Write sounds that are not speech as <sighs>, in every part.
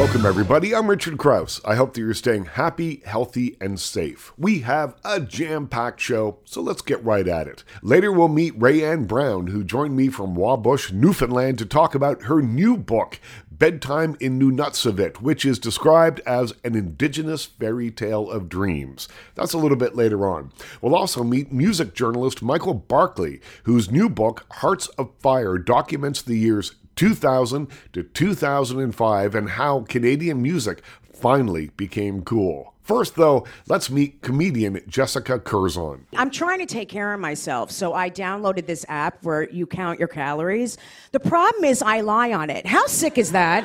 Welcome, everybody. I'm Richard Crouse. I hope that you're staying happy, healthy, and safe. We have a jam packed show, so let's get right at it. Later, we'll meet Rayanne Brown, who joined me from Wabush, Newfoundland, to talk about her new book, Bedtime in Nunatsiavut, which is described as an indigenous fairy tale of dreams. That's a little bit later on. We'll also meet music journalist Michael Barclay, whose new book, Hearts of Fire, documents the years 2000 to 2005 and how Canadian music finally became cool. First, though, let's meet comedian Jessica Kirson. I'm trying to take care of myself, so I downloaded this app where you count your calories. The problem is, I lie on it. How sick is that?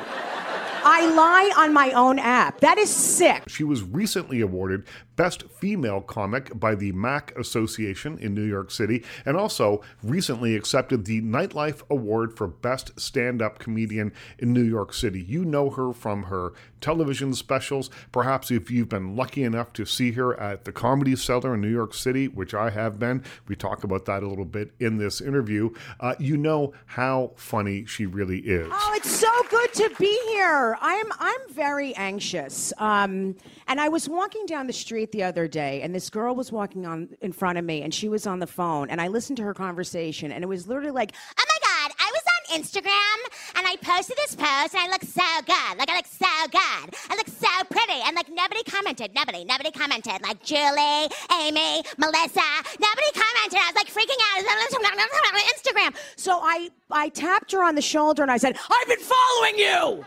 I lie on my own app. That is sick. She was recently awarded Best Female Comic by the MAC Association in New York City, and also recently accepted the Nightlife Award for Best Stand Up Comedian in New York City. You know her from her television specials. Perhaps if you've been lucky enough to see her at the Comedy Cellar in New York City, which I have been, we talk about that a little bit in this interview, uh, you know how funny she really is. Oh, it's so good to be here. I'm I'm very anxious. Um, and I was walking down the street the other day, and this girl was walking on in front of me, and she was on the phone, and I listened to her conversation, and it was literally like, Oh my God, I was on Instagram and I posted this post and I look so good. Like, I look so good. I look so pretty. And like, nobody commented. Nobody, nobody commented. Like, Julie, Amy, Melissa, nobody commented. I was like freaking out. <laughs> Instagram. so I I tapped her on the shoulder, and I said, I've been following you.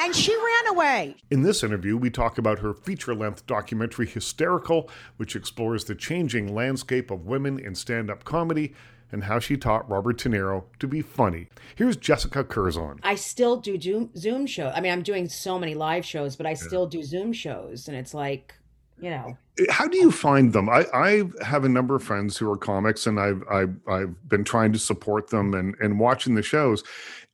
And she ran away. In this interview, we talk about her feature length documentary Hysterical, which explores the changing landscape of women in stand up comedy and how she taught Robert De Niro to be funny. Here's Jessica Kirson. I still do Zoom, Zoom shows. I mean, I'm doing so many live shows, but I still do Zoom shows, and it's like, you know, How do you find them? I, I have a number of friends who are comics, and I've, I've, I've been trying to support them and, and watching the shows.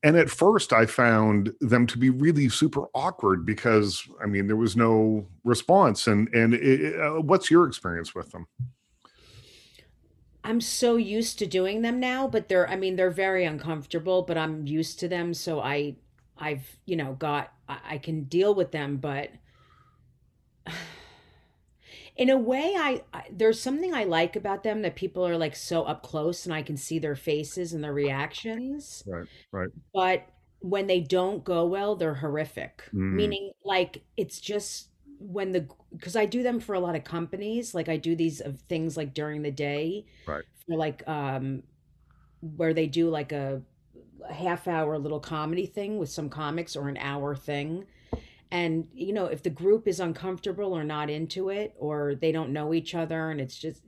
And at first, I found them to be really super awkward because, I mean, there was no response. And, and it, uh, what's your experience with them? I'm so used to doing them now, but they're I mean they're very uncomfortable, but I'm used to them, so I I've, you know, got I, I can deal with them, but <sighs> in a way I, I there's something I like about them that people are like so up close and I can see their faces and their reactions, Right, right. but when they don't go well, they're horrific. Mm. Meaning like it's just when the because I do them for a lot of companies, like I do these of things like during the day Right. for like um where they do like a, a half hour little comedy thing with some comics or an hour thing and you know if the group is uncomfortable or not into it or they don't know each other and it's just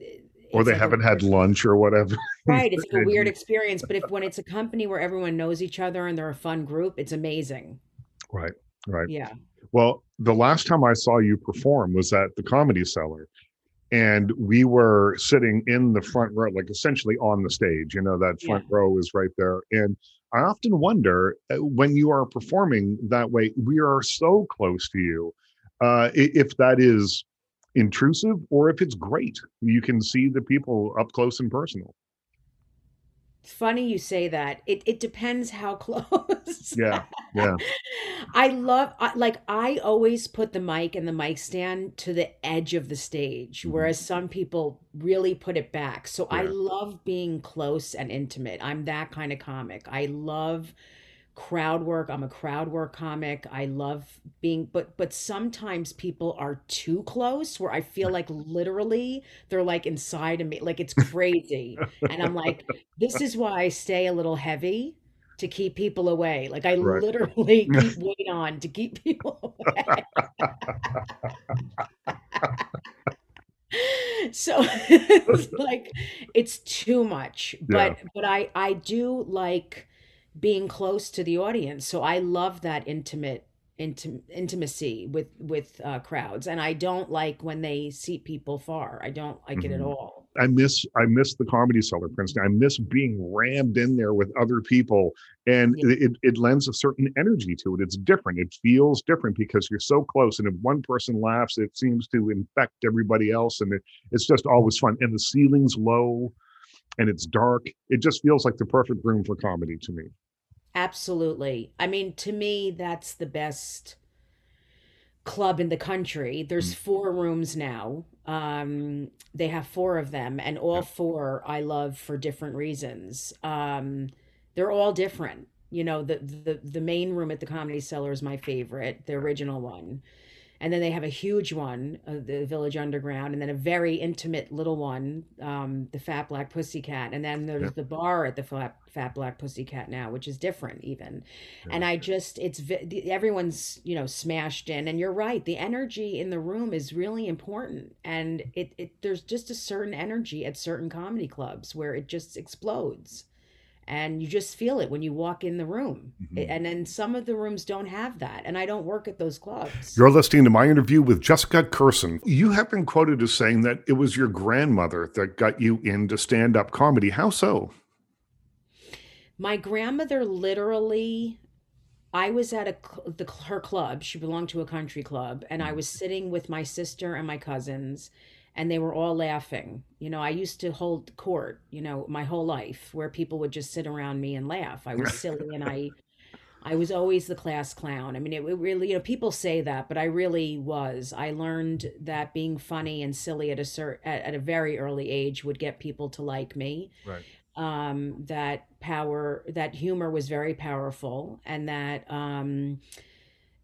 Or they like haven't had lunch or whatever. right it's like a weird <laughs> experience but if when it's a company where everyone knows each other and they're a fun group it's amazing Right, right. yeah Well, the last time I saw you perform was at the Comedy Cellar. And we were sitting in the front row, like essentially on the stage. You know, that front row is right there. And I often wonder uh, when you are performing that way, we are so close to you, uh, if that is intrusive or if it's great. You can see the people up close and personal. It's funny you say that it, it depends how <laughs> close Yeah, yeah. I love I, like I always put the mic and the mic stand to the edge of the stage Mhm. whereas some people really put it back. So I Yeah. love being close and intimate. I'm that kind of comic. I love crowd work. I'm a crowd work comic. I love being but but sometimes people are too close where I feel <laughs> like literally they're like inside of me like it's crazy. and I'm like this is why I stay a little heavy to keep people away. Like I Right. literally <laughs> keep weight on to keep people away. <laughs> so it's like it's too much. But but I I do like being close to the audience. So I love that intimate intim- intimacy with with uh, crowds and I don't like when they seat people far. I don't like it at Mhm. all. I miss I miss the comedy cellar, Princeton. I miss being rammed in there with other people, and Yeah. it, it lends a certain energy to it. It's different. It feels different because you're so close, and if one person laughs, it seems to infect everybody else, and it, it's just always fun. And the ceiling's low, and it's dark. It just feels like the perfect room for comedy to me. Absolutely. I mean, to me, that's the best club in the country. There's Mm. four rooms now. Um, they have four of them, and all four I love for different reasons. Um, they're all different. You know, the the the main room at the Comedy Cellar is my favorite, the original one. And then they have a huge one, uh, the Village Underground, and then a very intimate little one, um, the Fat Black Pussycat. And then there's Yeah. the bar at the Fat, Fat Black Pussycat now, which is different even. And I just, it's, everyone's, you know, smashed in. And you're right, the energy in the room is really important. And it, it there's just a certain energy at certain comedy clubs where it just explodes and you just feel it when you walk in the room Mhm. and then some of the rooms don't have that and i don't work at those clubs You're listening to my interview with Jessica Kirson. You have been quoted as saying that it was your grandmother that got you into stand up comedy. How so? my grandmother literally i was at a cl- the, her club she belonged to a country club and i was sitting with my sister and my cousins and they were all laughing you know i used to hold court you know my whole life where people would just sit around me and laugh i was silly and i <laughs> I was always the class clown. I mean, it, it really, you know, people say that, but I really was. I learned that being funny and silly at a cer- at, at a very early age would get people to like me. Right. Um, that power, that humor was very powerful, and that um,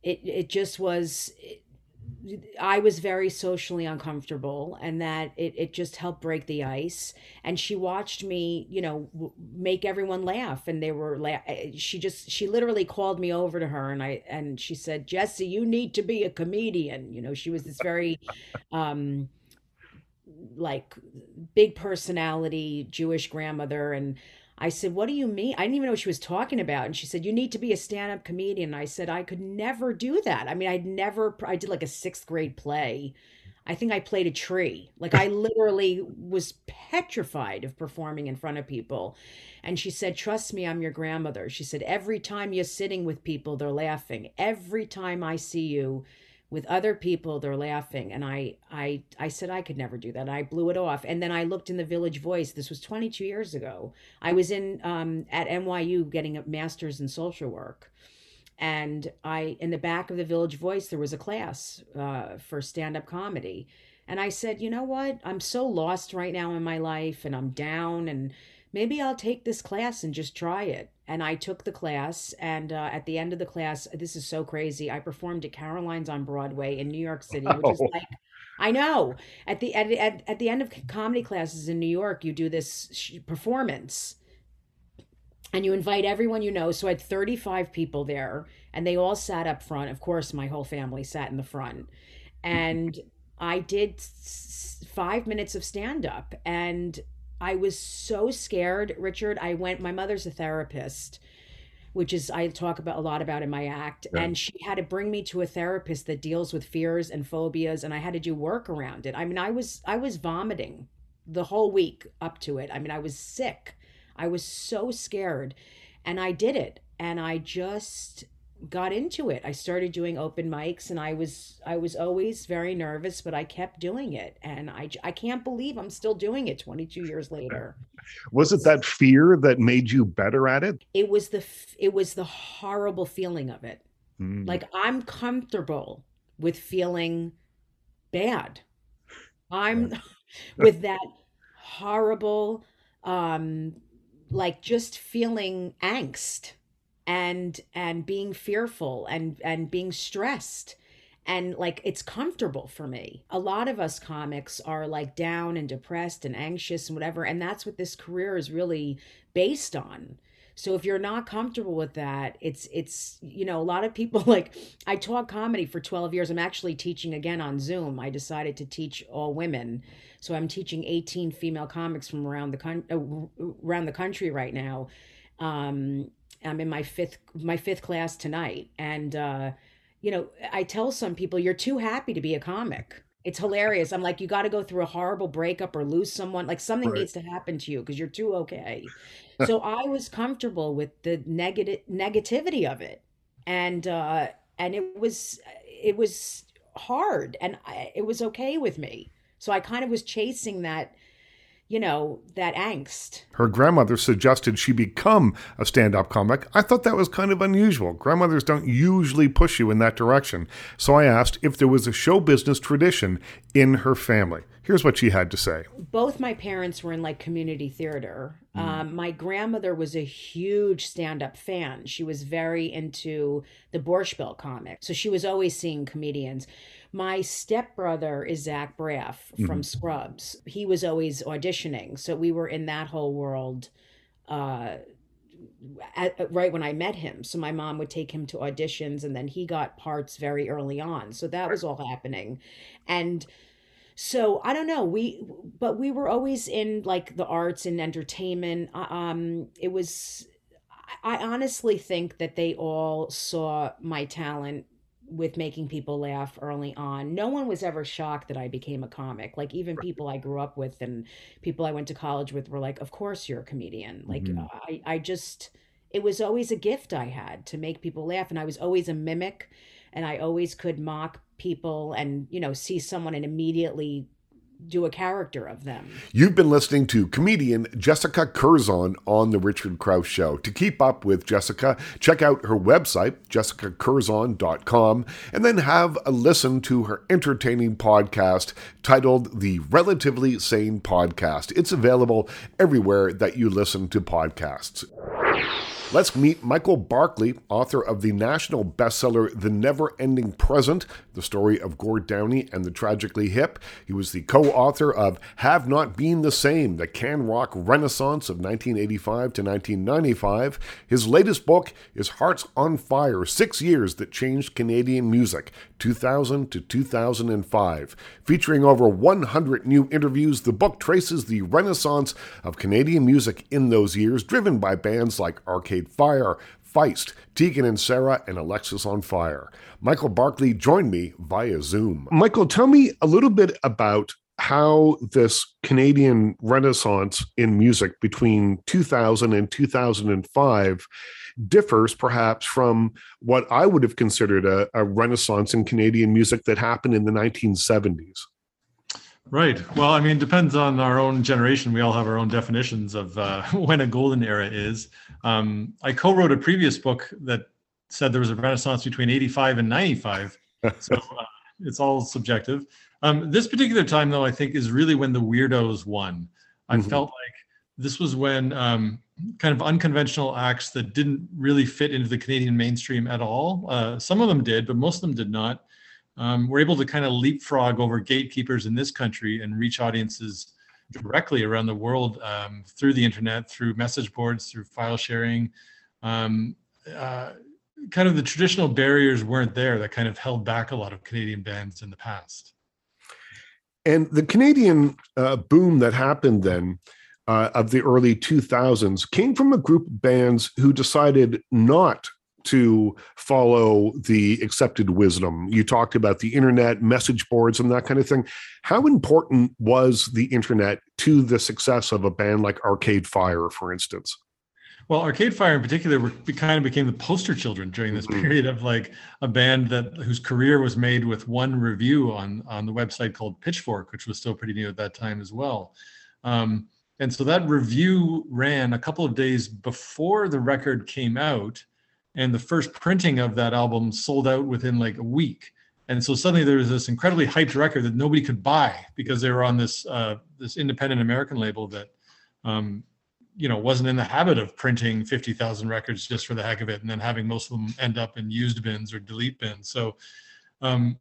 it it just was. I was very socially uncomfortable, and that it, it just helped break the ice. And she watched me, you know, w- make everyone laugh, and they were la- She just, she literally called me over to her, and I, and she said, "Jesse, you need to be a comedian." You know, she was this very, um, like, big personality Jewish grandmother, and I said, What do you mean? I didn't even know what she was talking about. And she said, You need to be a stand up comedian. And I said, I could never do that. I mean, I'd never, I did like a sixth grade play. I think I played a tree. Like I <laughs> literally was petrified of performing in front of people. And she said, Trust me, I'm your grandmother. She said, Every time you're sitting with people, they're laughing. Every time I see you, with other people they're laughing and I I I said I could never do that. I blew it off. And then I looked in the Village Voice. This was 22 years ago. I was in um at NYU getting a masters in social work. And I in the back of the Village Voice there was a class uh for stand-up comedy. And I said, "You know what? I'm so lost right now in my life and I'm down and maybe I'll take this class and just try it. And I took the class. And uh, at the end of the class, this is so crazy. I performed at Caroline's on Broadway in New York City, which is like, I know. At the at, at, at the end of comedy classes in New York, you do this sh- performance, and you invite everyone you know. So I had 35 people there, and they all sat up front. Of course, my whole family sat in the front, and I did s- five minutes of stand up, and I was so scared, Richard. I went. My mother's a therapist, which is I talk about a lot about in my act, Yeah. and she had to bring me to a therapist that deals with fears and phobias, and I had to do work around it. I mean, I was I was vomiting the whole week up to it. I mean, I was sick. I was so scared, and I did it, and I just got into it. I started doing open mics and I was I was always very nervous, but I kept doing it and I I can't believe I'm still doing it 22 years later. Was it that fear that made you better at it? It was the it was the horrible feeling of it. Mm. Like I'm comfortable with feeling bad. I'm <laughs> with that horrible um like just feeling angst and and being fearful and and being stressed and like it's comfortable for me. A lot of us comics are like down and depressed and anxious and whatever and that's what this career is really based on. So if you're not comfortable with that, it's it's you know a lot of people <laughs> like I taught comedy for 12 years. I'm actually teaching again on Zoom. I decided to teach all women. So I'm teaching 18 female comics from around the con- uh, around the country right now. Um I'm in my fifth my fifth class tonight and uh you know, I tell some people you're too happy to be a comic. It's hilarious. I'm like, you got to go through a horrible breakup or lose someone. Like something Right. needs to happen to you because you're too okay. <laughs> so I was comfortable with the negative negativity of it, and uh, and it was it was hard, and I, it was okay with me. So I kind of was chasing that, you know, that angst. Her grandmother suggested she become a stand up comic. I thought that was kind of unusual. Grandmothers don't usually push you in that direction. So I asked if there was a show business tradition in her family. Here's what she had to say. Both my parents were in like community theater. Mm. Um, my grandmother was a huge stand up fan. She was very into the Borscht Belt comic. So she was always seeing comedians. My stepbrother is Zach Braff from mm-hmm. Scrubs. He was always auditioning. So we were in that whole world uh, at, right when I met him. So my mom would take him to auditions and then he got parts very early on. So that was all happening. And so i don't know we but we were always in like the arts and entertainment uh, um it was i honestly think that they all saw my talent with making people laugh early on. No one was ever shocked that I became a comic. Like even people I grew up with and people I went to college with were like, "Of course you're a comedian." Like mm-hmm. I I just it was always a gift I had to make people laugh and I was always a mimic and I always could mock people and, you know, see someone and immediately do a character of them. You've been listening to comedian Jessica Kirson on The Richard Crouse Show. To keep up with Jessica, check out her website, jessicakirson.com, and then have a listen to her entertaining podcast titled The Relatively Sane Podcast. It's available everywhere that you listen to podcasts. Let's meet Michael Barclay, author of the national bestseller The Never Ending Present, the story of Gord Downie and the Tragically Hip. He was the co author of Have Not Been the Same, the can rock renaissance of 1985 to 1995. His latest book is Hearts on Fire Six Years That Changed Canadian Music, 2000 to 2005. Featuring over 100 new interviews, the book traces the renaissance of Canadian music in those years, driven by bands like Arcade Fire, Feist, Tegan and Sara, and Alexisonfire. Michael Barclay joined me via Zoom. Michael, tell me a little bit about how this Canadian renaissance in music between 2000 and 2005 differs perhaps from what I would have considered a, a renaissance in Canadian music that happened in the 1970s. Right. Well, I mean, depends on our own generation. We all have our own definitions of uh, <laughs> when a golden era is. Um, I co-wrote a previous book that said there was a renaissance between 85 and 95. <laughs> so uh, it's all subjective. Um, this particular time, though, I think is really when the weirdos won. I mm-hmm. felt like this was when um, kind of unconventional acts that didn't really fit into the Canadian mainstream at all. Uh, some of them did, but most of them did not um, we're able to kind of leapfrog over gatekeepers in this country and reach audiences directly around the world um, through the internet, through message boards, through file sharing. Um, uh, kind of the traditional barriers weren't there that kind of held back a lot of Canadian bands in the past. And the Canadian uh, boom that happened then uh, of the early 2000s came from a group of bands who decided not to follow the accepted wisdom. You talked about the internet, message boards, and that kind of thing. How important was the internet to the success of a band like Arcade Fire, for instance? Well, Arcade Fire in particular we kind of became the poster children during this mm-hmm. period of like a band that whose career was made with one review on on the website called Pitchfork, which was still pretty new at that time as well. Um, and so that review ran a couple of days before the record came out and the first printing of that album sold out within like a week and so suddenly there was this incredibly hyped record that nobody could buy because they were on this uh, this independent American label that um, you know wasn't in the habit of printing 50,000 records just for the heck of it and then having most of them end up in used bins or delete bins so um,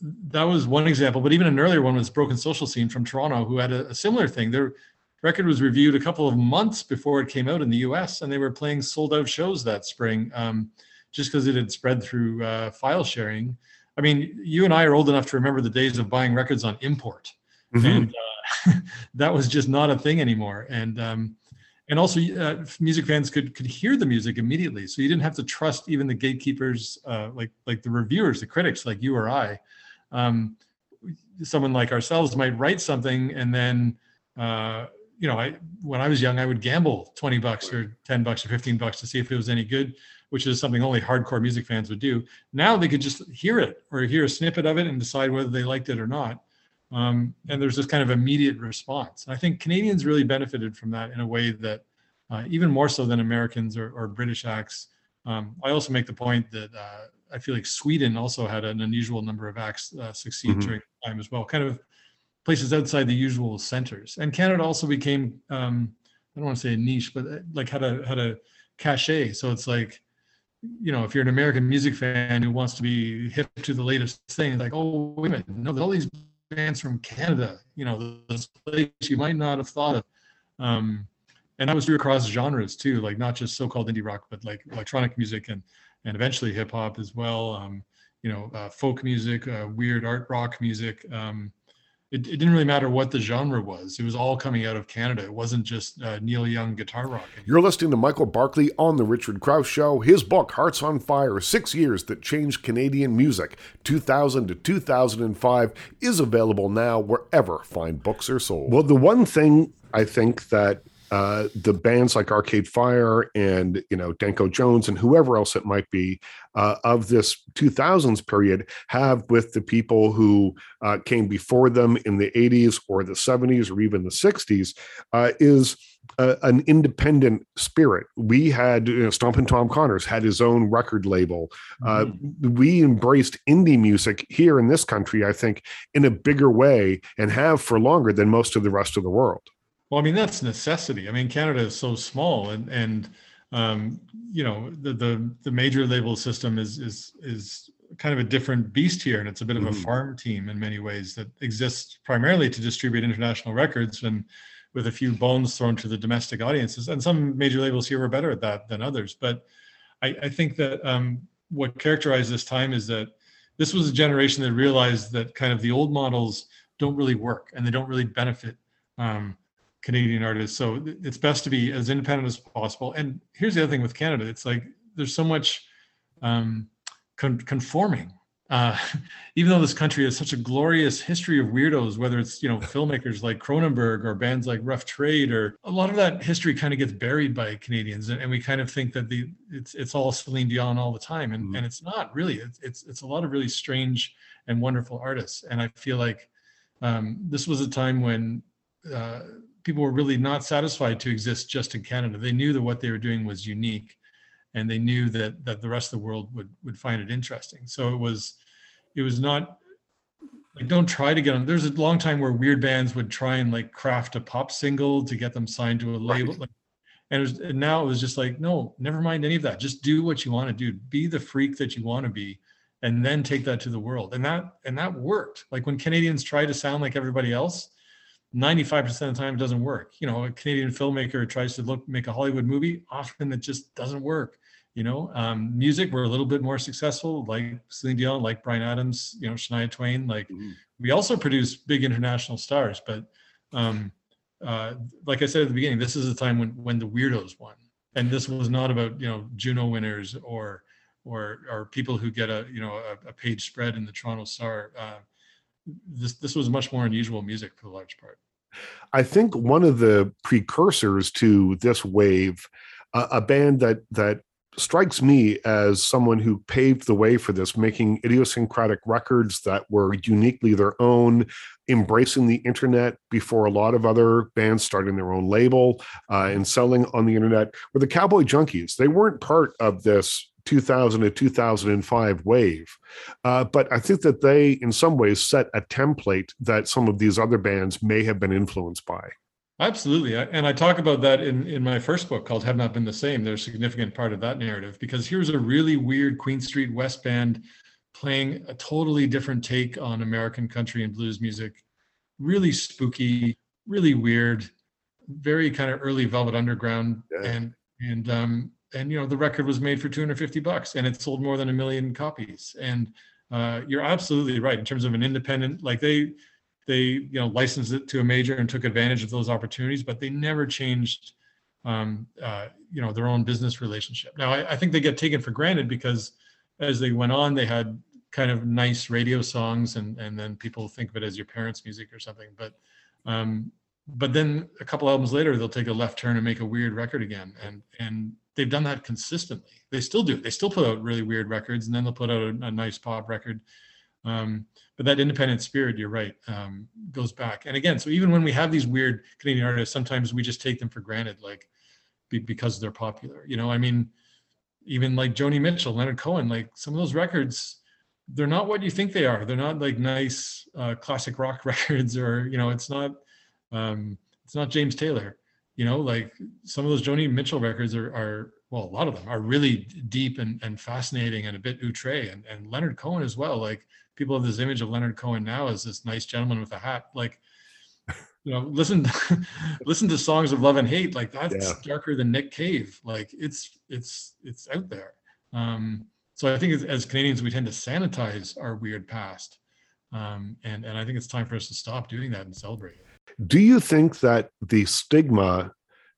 that was one example but even an earlier one was broken social scene from toronto who had a, a similar thing their record was reviewed a couple of months before it came out in the US, and they were playing sold out shows that spring um, just because it had spread through uh, file sharing. I mean, you and I are old enough to remember the days of buying records on import, mm-hmm. and uh, <laughs> that was just not a thing anymore. And um, and also, uh, music fans could could hear the music immediately, so you didn't have to trust even the gatekeepers, uh, like like the reviewers, the critics, like you or I. Um, someone like ourselves might write something and then uh, you know, I when I was young, I would gamble 20 bucks or 10 bucks or 15 bucks to see if it was any good, which is something only hardcore music fans would do. Now they could just hear it or hear a snippet of it and decide whether they liked it or not. Um, and there's this kind of immediate response. I think Canadians really benefited from that in a way that uh, even more so than Americans or, or British acts. Um, I also make the point that uh, I feel like Sweden also had an unusual number of acts uh, succeed mm-hmm. during the time as well, kind of places outside the usual centers. And Canada also became, um, I don't want to say a niche, but uh, like had a had a cachet. So it's like, you know, if you're an American music fan who wants to be hip to the latest thing, like, oh wait a minute, no, all these bands from Canada, you know, this place you might not have thought of. Um, and I was through across genres too, like not just so-called indie rock, but like electronic music and and eventually hip hop as well. Um, you know, uh, folk music, uh, weird art rock music. Um, it, it, didn't really matter what the genre was. It was all coming out of Canada. It wasn't just uh, Neil Young guitar rock. You're listening to Michael Barclay on The Richard Crouse Show. His book, Hearts on Fire Six Years That Changed Canadian Music, 2000 to 2005, is available now wherever fine books are sold. Well, the one thing I think that uh, the bands like Arcade Fire and you know Danko Jones and whoever else it might be uh, of this 2000s period have with the people who uh, came before them in the 80s or the 70s or even the 60s uh, is an independent spirit. We had you know, Stompin' Tom Connors had his own record label. Uh, mm-hmm. we embraced indie music here in this country, I think, in a bigger way and have for longer than most of the rest of the world. Well, I mean that's necessity. I mean Canada is so small, and and um, you know the, the the major label system is is is kind of a different beast here, and it's a bit of a mm-hmm. farm team in many ways that exists primarily to distribute international records and with a few bones thrown to the domestic audiences. And some major labels here were better at that than others. But I, I think that um, what characterized this time is that this was a generation that realized that kind of the old models don't really work and they don't really benefit um, Canadian artists. So it's best to be as independent as possible. And here's the other thing with Canada: it's like there's so much um, con- conforming. Uh, <laughs> even though this country has such a glorious history of weirdos, whether it's you know <laughs> filmmakers like Cronenberg or bands like Rough Trade, or a lot of that history kind of gets buried by Canadians, and, and we kind of think that the it's it's all Celine Dion all the time, and mm-hmm. and it's not really. It's, it's it's a lot of really strange and wonderful artists, and I feel like um, this was a time when uh, people were really not satisfied to exist just in Canada. They knew that what they were doing was unique, and they knew that that the rest of the world would would find it interesting. So it was it was not like don't try to get them. There's a long time where weird bands would try and like craft a pop single to get them signed to a label. Right. Like, and, it was, and now it was just like no, never mind any of that. Just do what you want to do. Be the freak that you want to be and then take that to the world and that and that worked like when canadians try to sound like everybody else 95% of the time it doesn't work. You know, a Canadian filmmaker tries to look make a Hollywood movie, often it just doesn't work. You know, um, music we're a little bit more successful, like Celine Dion, like Bryan Adams, you know, Shania Twain. Like mm-hmm. we also produce big international stars, but um, uh, like I said at the beginning, this is a time when when the weirdos won, and this was not about you know Juno winners or or or people who get a you know a, a page spread in the Toronto Star. Uh, this this was much more unusual music for the large part. I think one of the precursors to this wave, uh, a band that that strikes me as someone who paved the way for this, making idiosyncratic records that were uniquely their own, embracing the internet before a lot of other bands starting their own label uh, and selling on the internet, were the Cowboy Junkies. They weren't part of this 2000 to 2005 wave. Uh, but I think that they, in some ways, set a template that some of these other bands may have been influenced by. Absolutely. And I talk about that in, in my first book called Have Not Been the Same. There's a significant part of that narrative because here's a really weird Queen Street West band playing a totally different take on American country and blues music. Really spooky, really weird, very kind of early Velvet Underground. Yeah. And and um, and you know the record was made for 250 bucks and it sold more than a million copies. And uh, you're absolutely right in terms of an independent like they they you know licensed it to a major and took advantage of those opportunities but they never changed um, uh, you know their own business relationship. Now I, I, think they get taken for granted because as they went on they had kind of nice radio songs and and then people think of it as your parents music or something. But um, but then a couple albums later they'll take a left turn and make a weird record again. And and they've done that consistently. They still do. They still put out really weird records, and then they'll put out a, a nice pop record. Um, but that independent spirit, you're right, um, goes back. And again, so even when we have these weird Canadian artists, sometimes we just take them for granted, like be, because they're popular. You know, I mean, even like Joni Mitchell, Leonard Cohen, like some of those records, they're not what you think they are. They're not like nice uh, classic rock <laughs> records, or you know, it's not um, it's not James Taylor. You know, like some of those Joni Mitchell records are, are well, a lot of them are really deep and, and fascinating and a bit outre, and, and Leonard Cohen as well. Like people have this image of Leonard Cohen now as this nice gentleman with a hat. Like, you know, listen, <laughs> listen to songs of love and hate. Like that's yeah. darker than Nick Cave. Like it's it's it's out there. Um, so I think as, as, Canadians, we tend to sanitize our weird past, um, and and I think it's time for us to stop doing that and celebrate it. Do you think that the stigma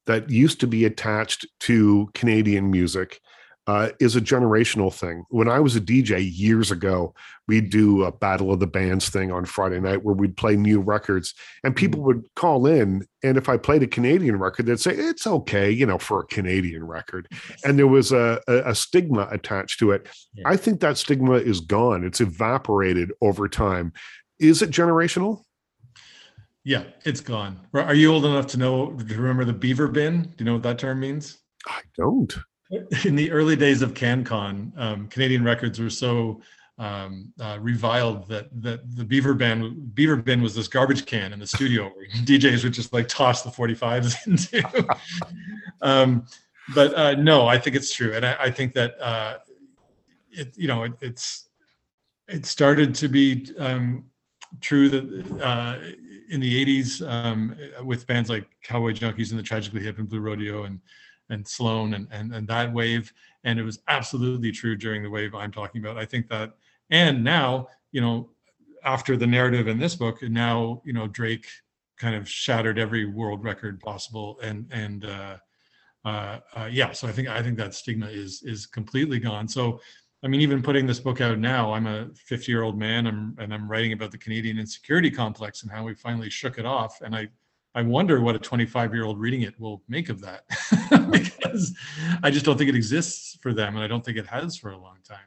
that used to be attached to Canadian music uh, is a generational thing. When I was a DJ years ago, we'd do a Battle of the Bands thing on Friday night where we'd play new records, and people mm-hmm. would call in. And if I played a Canadian record, they'd say it's okay, you know, for a Canadian record. <laughs> And there was a, a, a stigma attached to it. Yeah. I think that stigma is gone. It's evaporated over time. Is it generational? Yeah, it's gone. Are you old enough to know to remember the beaver bin? Do you know what that term means? I don't. <laughs> In the early days of CanCon, um, Canadian records were so um, uh, reviled that that the beaver bin beaver bin was this garbage can in the studio <laughs> where DJs would just like toss the 45s <laughs> into. um, but uh, no, I think it's true, and I, I think that uh, it you know it, it's it started to be um, true that uh, in the 80s um, with bands like Cowboy Junkies and the Tragically Hip and Blue Rodeo and and Sloan and, and and that wave. And it was absolutely true during the wave I'm talking about. I think that and now, you know, after the narrative in this book, and now, you know, Drake kind of shattered every world record possible and and uh, uh, uh, yeah, so I think I think that stigma is is completely gone. So I mean, even putting this book out now, I'm a 50 year old man I'm, and I'm writing about the Canadian insecurity complex and how we finally shook it off. And I, I wonder what a 25 year old reading it will make of that <laughs> because I just don't think it exists for them. And I don't think it has for a long time.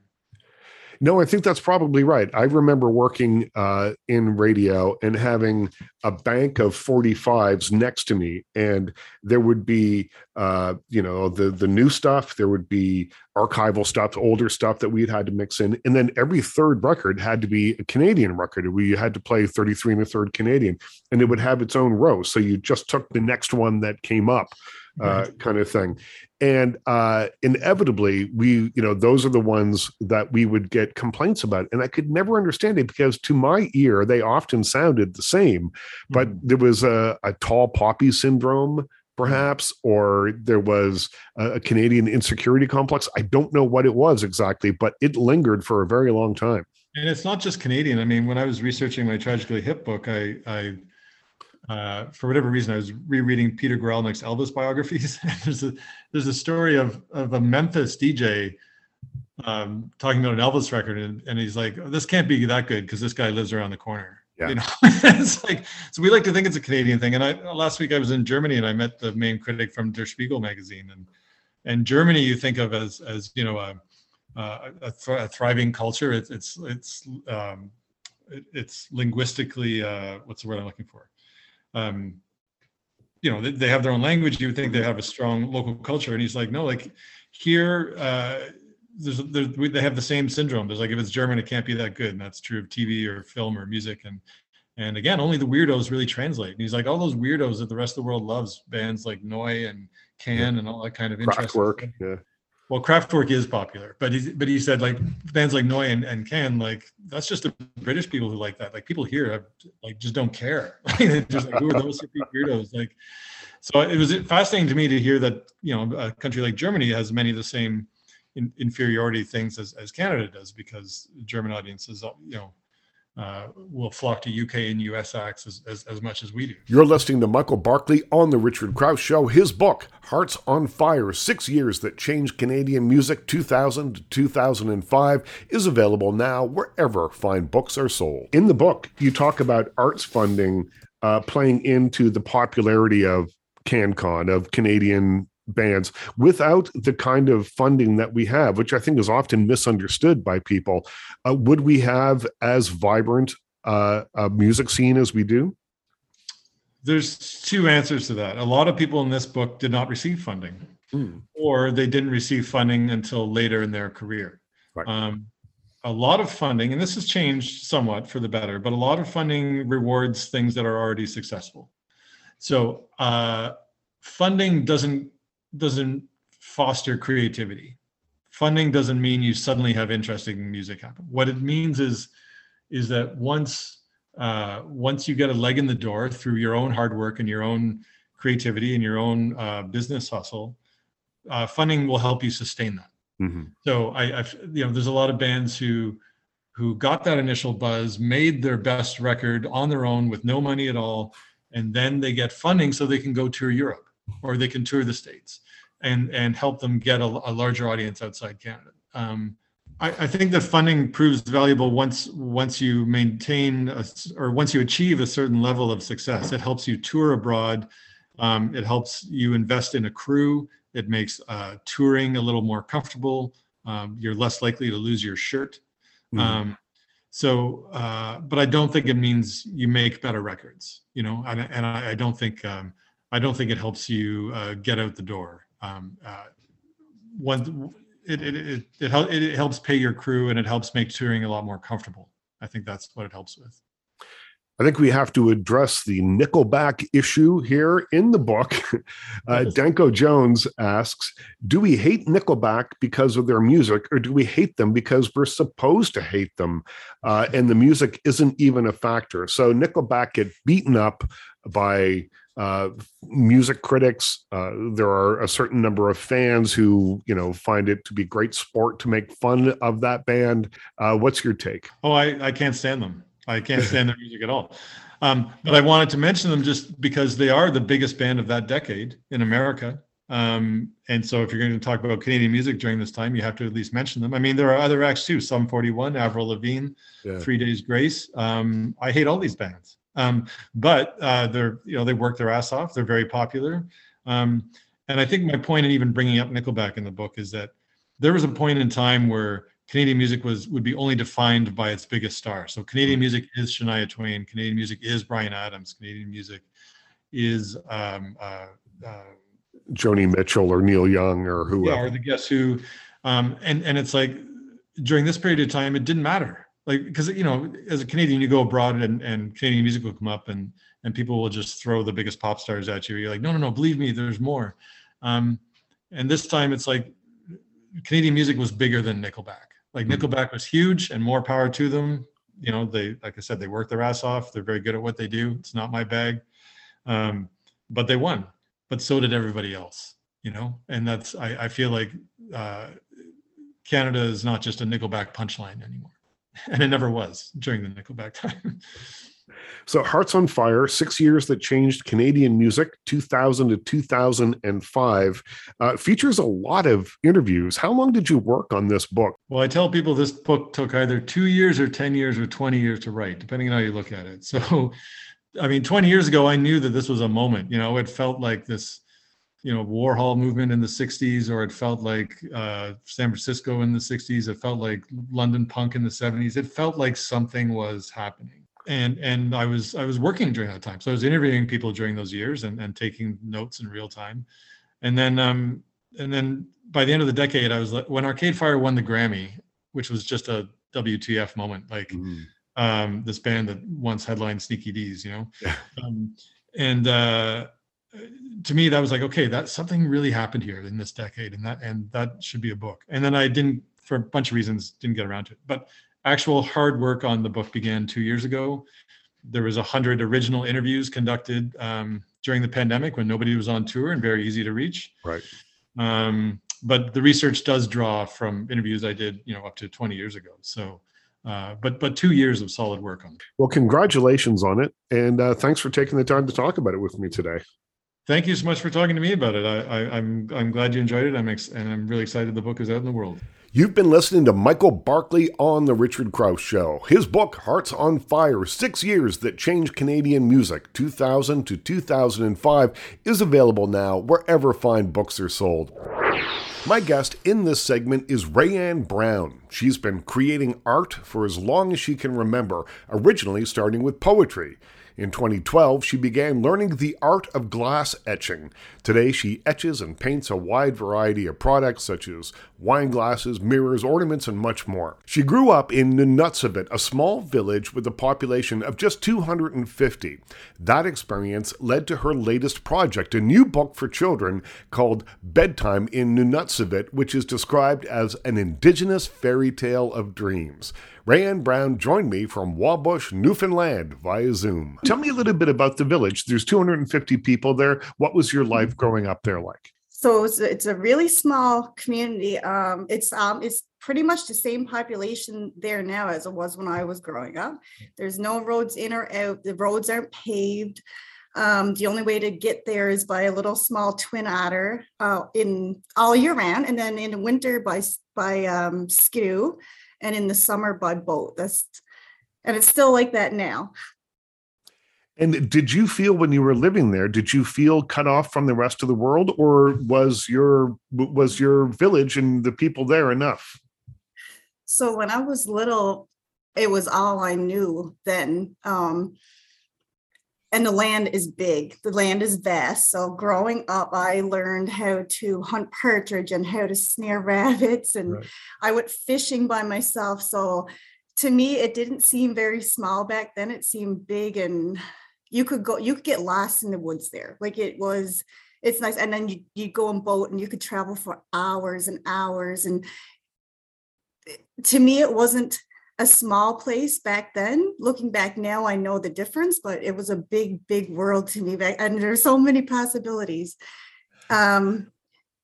No, I think that's probably right. I remember working uh, in radio and having a bank of 45s next to me, and there would be, uh, you know, the the new stuff. There would be archival stuff, older stuff that we'd had to mix in, and then every third record had to be a Canadian record. We had to play 33 and a third Canadian, and it would have its own row. So you just took the next one that came up uh, kind of thing. And uh, inevitably, we, you know, those are the ones that we would get complaints about. And I could never understand it because to my ear, they often sounded the same, but mm. there was a, a tall poppy syndrome perhaps, or there was a, Canadian insecurity complex. I don't know what it was exactly, but it lingered for a very long time. And it's not just Canadian. I mean, when I was researching my Tragically Hip book, I, I uh, for whatever reason, I was rereading Peter Guralnick's Elvis biographies. <laughs> there's a there's a story of of a Memphis DJ um, talking about an Elvis record, and, and he's like, oh, "This can't be that good because this guy lives around the corner." Yeah. You know, <laughs> it's like so we like to think it's a Canadian thing. And I last week I was in Germany and I met the main critic from Der Spiegel magazine, and and Germany you think of as as you know a a, a, th- a thriving culture. It's it's it's um, it, it's linguistically uh, what's the word I'm looking for? Um, you know, they, they have their own language. You would think they have a strong local culture, and he's like, no, like here, uh, there's, there's they have the same syndrome. There's like if it's German, it can't be that good, and that's true of TV or film or music. And and again, only the weirdos really translate. And he's like, all those weirdos that the rest of the world loves, bands like Neu and Can yeah. and all that kind of interesting work. Yeah well Kraftwerk is popular but he but he said like bands like Neu and, and Can like that's just the British people who like that. Like people here have, like just don't care. <laughs> Just like who are those weirdos like so it was fascinating to me to hear that you know a country like Germany has many of the same in, inferiority things as, as Canada does because German audiences you know uh, will flock to UK and US acts as, as, as, much as we do. You're listening to Michael Barclay on The Richard Crouse Show. His book, Hearts on Fire Six Years That Changed Canadian Music 2000 to 2005, is available now wherever fine books are sold. In the book, you talk about arts funding uh, playing into the popularity of CanCon, of Canadian bands without the kind of funding that we have, which I think is often misunderstood by people. Uh, would we have as vibrant uh, a music scene as we do? There's two answers to that. A lot of people in this book did not receive funding, mm. or they didn't receive funding until later in their career. Right. Um, a lot of funding, and this has changed somewhat for the better, but a lot of funding rewards things that are already successful. So uh, funding doesn't doesn't foster creativity. Funding doesn't mean you suddenly have interesting music happen. What it means is is that once uh, once you get a leg in the door through your own hard work and your own creativity and your own uh, business hustle, uh, funding will help you sustain that. Mm-hmm. So I, I've, you know, there's a lot of bands who who got that initial buzz, made their best record on their own with no money at all, and then they get funding so they can go tour Europe or they can tour the states and and help them get a, a larger audience outside Canada. Um, I, I, think that funding proves valuable once once you maintain a, or once you achieve a certain level of success. It helps you tour abroad. Um, it helps you invest in a crew. It makes uh, touring a little more comfortable. Um, you're less likely to lose your shirt. Mm-hmm. Um, so, uh, but I don't think it means you make better records. You know, and, and I, I, don't think um, I don't think it helps you uh, get out the door. Um, uh, one, it it, it it it helps pay your crew and it helps make touring a lot more comfortable. I think that's what it helps with. I think we have to address the Nickelback issue here in the book. <laughs> Uh, Danko Jones asks Do we hate Nickelback because of their music, or do we hate them because we're supposed to hate them? Uh, and the music isn't even a factor. So Nickelback get beaten up by uh, music critics. Uh, there are a certain number of fans who, you know, find it to be great sport to make fun of that band. Uh, what's your take? Oh, I, I can't stand them. I can't stand their music at all. Um, but I wanted to mention them just because they are the biggest band of that decade in America. Um, and so if you're going to talk about Canadian music during this time, you have to at least mention them. I mean, there are other acts too, Sum 41, Avril Lavigne, yeah. Three Days Grace. Um, I hate all these bands. Um, but uh, they're, you know, they work their ass off. They're very popular. Um, and I think my point in even bringing up Nickelback in the book is that there was a point in time where Canadian music was would be only defined by its biggest star. So Canadian music is Shania Twain. Canadian music is Bryan Adams. Canadian music is um, uh, uh, Joni Mitchell or Neil Young or whoever. Yeah, or the Guess Who. Um, and and it's like during this period of time, it didn't matter. Like because you know, as a Canadian, you go abroad and, and Canadian music will come up and and people will just throw the biggest pop stars at you. You're like, no, no, no, believe me, there's more. Um, and this time, it's like Canadian music was bigger than Nickelback. Like hmm. Nickelback was huge and more power to them. You know, they like I said, they work their ass off. They're very good at what they do. It's not my bag. Um, but they won. But so did everybody else, you know? And that's I, I feel like uh, Canada is not just a Nickelback punchline anymore. <laughs> And it never was during the Nickelback time. <laughs> So, Hearts on Fire, six years that changed Canadian music, 2000 to 2005, uh, features a lot of interviews. How long did you work on this book? Well, I tell people this book took either two years or 10 years or 20 years to write, depending on how you look at it. <laughs> So, I mean, 20 years ago, I knew that this was a moment. You know, it felt like this you know warhol movement in the 60s or it felt like uh, san francisco in the 60s it felt like london punk in the 70s it felt like something was happening. And and I was I was working during that time, so I was interviewing people during those years and, and taking notes in real time, and then um and then by the end of the decade, I was like when Arcade Fire won the Grammy, which was just a WTF moment, like mm-hmm. um this band that once headlined Sneaky Dee's, you know, yeah. um, and uh, to me that was like okay, that something really happened here in this decade, and that and that should be a book. And then I didn't for a bunch of reasons didn't get around to it, but actual hard work on the book began two years ago. There was a hundred original interviews conducted um, during the pandemic when nobody was on tour and very easy to reach. Right. Um, but the research does draw from interviews I did, you know, up to 20 years ago. So, uh, but but two years of solid work on it. Well, congratulations on it, and uh, thanks for taking the time to talk about it with me today. Thank you so much for talking to me about it. I, am I'm, I'm glad you enjoyed it. I'm ex- and I'm really excited the book is out in the world. You've been listening to Michael Barclay on The Richard Crouse Show. His book, Hearts on Fire Six Years That Changed Canadian Music, 2000 to 2005, is available now wherever fine books are sold. My guest in this segment is Rayanne Brown. She's been creating art for as long as she can remember, originally starting with poetry. In 2012, she began learning the art of glass etching. Today, she etches and paints a wide variety of products such as wine glasses, mirrors, ornaments, and much more. She grew up in Nunatsiavut, a small village with a population of just 250. That experience led to her latest project, a new book for children called Bedtime in Nunatsiavut, which is described as an indigenous fairy tale of dreams. Rayanne Brown joined me from Wabush, Newfoundland via Zoom. Tell me a little bit about the village. There's 250 people there. What was your life growing up there like? So it's, it's a really small community. Um, it's um, it's pretty much the same population there now as it was when I was growing up. There's no roads in or out. The roads aren't paved. Um, the only way to get there is by a little small twin otter uh, in all year round, and then in the winter by by um, skidoo and in the summer by boat. That's and it's still like that now. And did you feel when you were living there, did you feel cut off from the rest of the world or was your was your village and the people there enough? So when I was little, it was all I knew then. Um, and the land is big. The land is vast. So growing up i learned how to hunt partridge and how to snare <laughs> rabbits and right. i went fishing by myself. So to me it didn't seem very small back then. It seemed big and you could go you could get lost in the woods there. Like it was it's nice. And then you you go on boat and you could travel for hours and hours and to me it wasn't a small place back then. Looking back now, I know the difference, but it was a big, big world to me back, and there's so many possibilities. Um,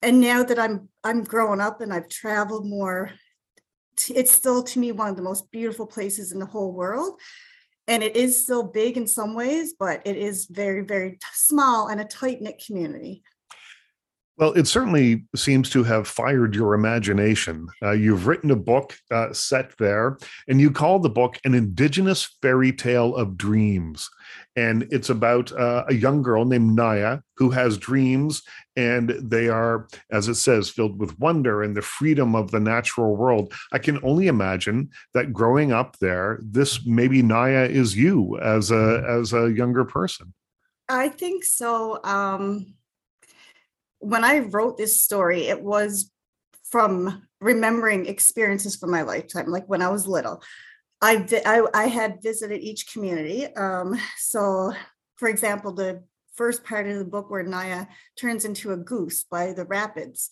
and now that I'm I'm growing up and I've traveled more, it's still to me one of the most beautiful places in the whole world. And it is still big in some ways, but it is very, very small and a tight knit community. Well, it certainly seems to have fired your imagination. Uh, you've written a book uh, set there, and you call the book An Indigenous Fairy Tale of Dreams. And it's about uh, a young girl named Naya who has dreams, and they are, as it says, filled with wonder and the freedom of the natural world. I can only imagine that growing up there, this maybe Naya is you as a as a younger person. I think so. Um when I wrote this story, it was from remembering experiences from my lifetime, like when I was little. I, I, I had visited each community. Um, so, for example, the first part of the book where Naya turns into a goose by the rapids.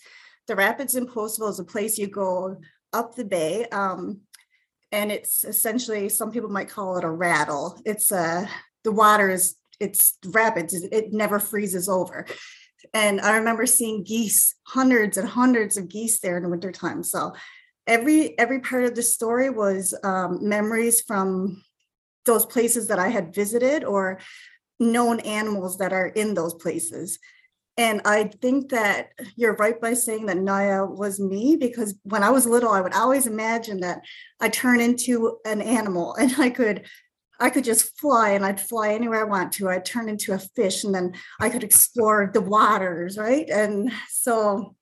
The rapids in Postville is a place you go up the bay. Um, and it's essentially, some people might call it a rattle. It's a, uh, the water is, it's rapids, it never freezes over and I remember seeing geese, hundreds and hundreds of geese there in the wintertime. So every every part of the story was um, memories from those places that I had visited or known animals that are in those places. And I think that you're right by saying that Naya was me because when I was little, I would always imagine that I turn into an animal <laughs> and I could I could just fly and I'd fly anywhere I want to. I'd turn into a fish and then I could explore the waters, right? And so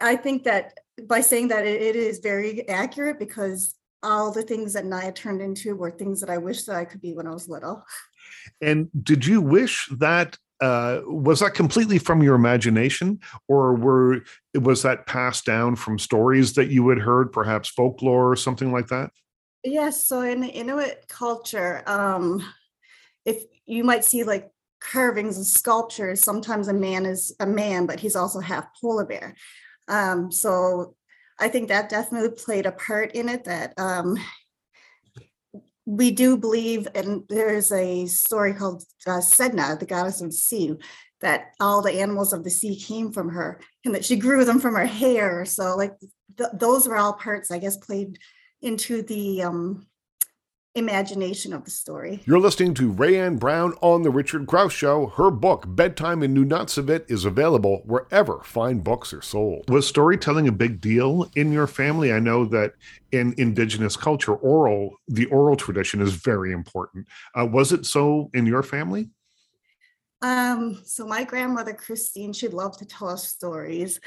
I think that by saying that it, it is very accurate because all the things that Naya turned into were things that I wish that I could be when I was little. And did you wish that uh, was that completely from your imagination, or were was that passed down from stories that you had heard, perhaps folklore or something like that? Yes, so in the Inuit culture, um, if you might see like carvings and sculptures, sometimes a man is a man, but he's also half polar bear. Um, so I think that definitely played a part in it that um, we do believe, and there's a story called uh, Sedna, the goddess of the sea, that all the animals of the sea came from her and that she grew them from her hair. So, like, th- those were all parts, I guess, played into the um, imagination of the story. You're listening to Rayanne Brown on The Richard Crouse Show. Her book, Bedtime in Nunatsiavut, is available wherever fine books are sold. Was storytelling a big deal in your family? I know that in indigenous culture, oral, the oral tradition is very important. Uh, was it so in your family? Um, so my grandmother Christine, she loved to tell us stories.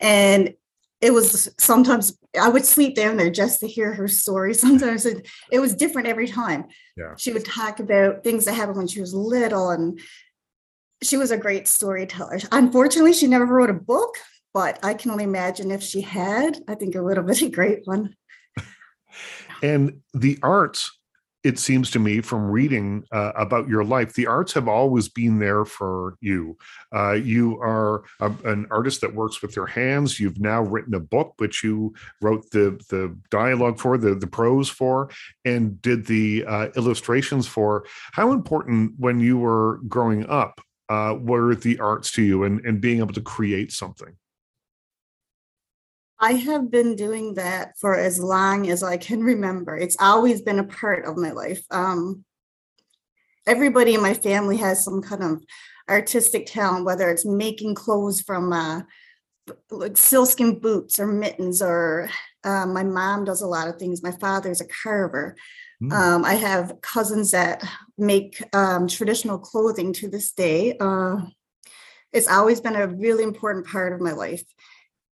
And it was sometimes I would sleep down there just to hear her story. <laughs> Sometimes it, it was different every time. Yeah. She would talk about things that happened when she was little and she was a great storyteller. Unfortunately, she never wrote a book, but I can only imagine if she had, I think it would have been a great one. <laughs> and the arts it seems to me from reading uh, about your life, the arts have always been there for you. Uh, you are a, an artist that works with your hands. You've now written a book, which you wrote the the dialogue for, the the prose for, and did the uh, illustrations for. How important when you were growing up uh, were the arts to you, and and being able to create something? I have been doing that for as long as I can remember. It's always been a part of my life. Um, everybody in my family has some kind of artistic talent, whether it's making clothes from uh, like sealskin boots or mittens, or uh, my mom does a lot of things. My father's a carver. Mm. Um, I have cousins that make um, traditional clothing to this day. Uh, it's always been a really important part of my life.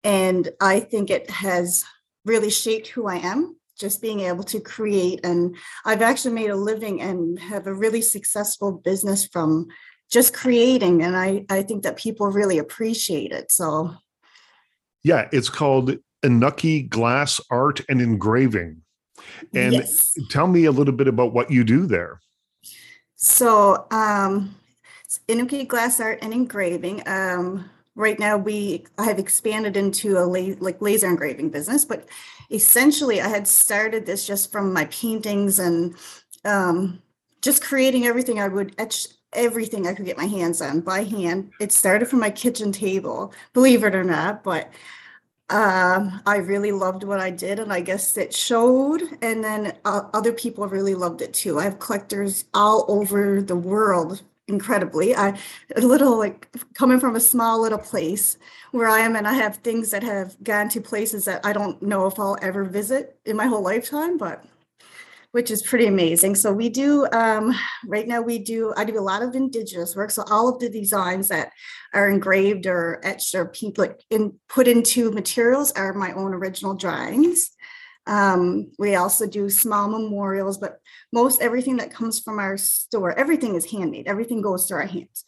And I think it has really shaped who I am, just being able to create. And I've actually made a living and have a really successful business from just creating. And I, I think that people really appreciate it. So, yeah, it's called Inuki Glass Art and Engraving. And yes. tell me a little bit about what you do there. So, um, Inuki Glass Art and Engraving. Um, right now we I have expanded into a la- like laser engraving business, but essentially I had started this just from my paintings and um, just creating everything I would etch everything I could get my hands on by hand. It started from my kitchen table, believe it or not, but um, I really loved what I did, and I guess it showed. And then uh, other people really loved it too. I have collectors all over the world incredibly. I a little like coming from a small little place where I am, and I have things that have gone to places that I don't know if I'll ever visit in my whole lifetime, but which is pretty amazing. So we do um, right now. We do I do a lot of indigenous work. So all of the designs that are engraved or etched or like in, put into materials are my own original drawings. Um, we also do small memorials, but most everything that comes from our store, everything is handmade. Everything goes through our hands.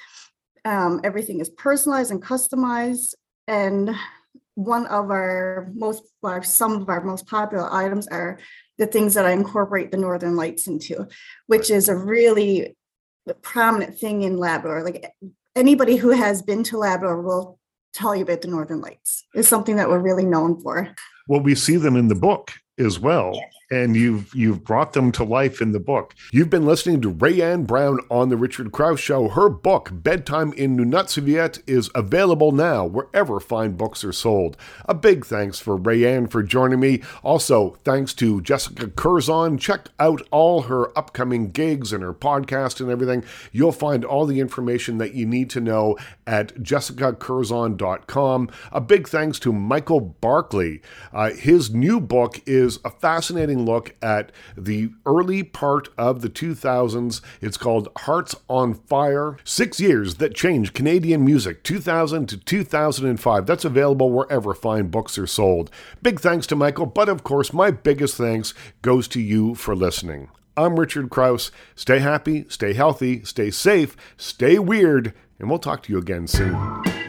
Um, everything is personalized and customized. And one of our most, well, some of our most popular items are the things that I incorporate the Northern Lights into, which is a really prominent thing in Labrador. Like anybody who has been to Labrador will tell you about the Northern Lights. It's something that we're really known for. Well, we see them in the book as well. Yes. And you've you've brought them to life in the book. You've been listening to Rayanne Brown on the Richard Crouse Show. Her book, Bedtime in Nunatsiavut, is available now wherever fine books are sold. A big thanks for Rayanne for joining me. Also, thanks to Jessica Kirson. Check out all her upcoming gigs and her podcast and everything. You'll find all the information that you need to know at jessicakirson.com. A big thanks to Michael Barclay. Uh, his new book is a fascinating look at the early part of the 2000s. It's called Hearts on Fire Six Years That Changed Canadian Music, 2000 to 2005. That's available wherever fine books are sold. Big thanks to Michael, but of course, my biggest thanks goes to you for listening. I'm Richard Crouse. Stay happy, stay healthy, stay safe, stay weird, and we'll talk to you again soon.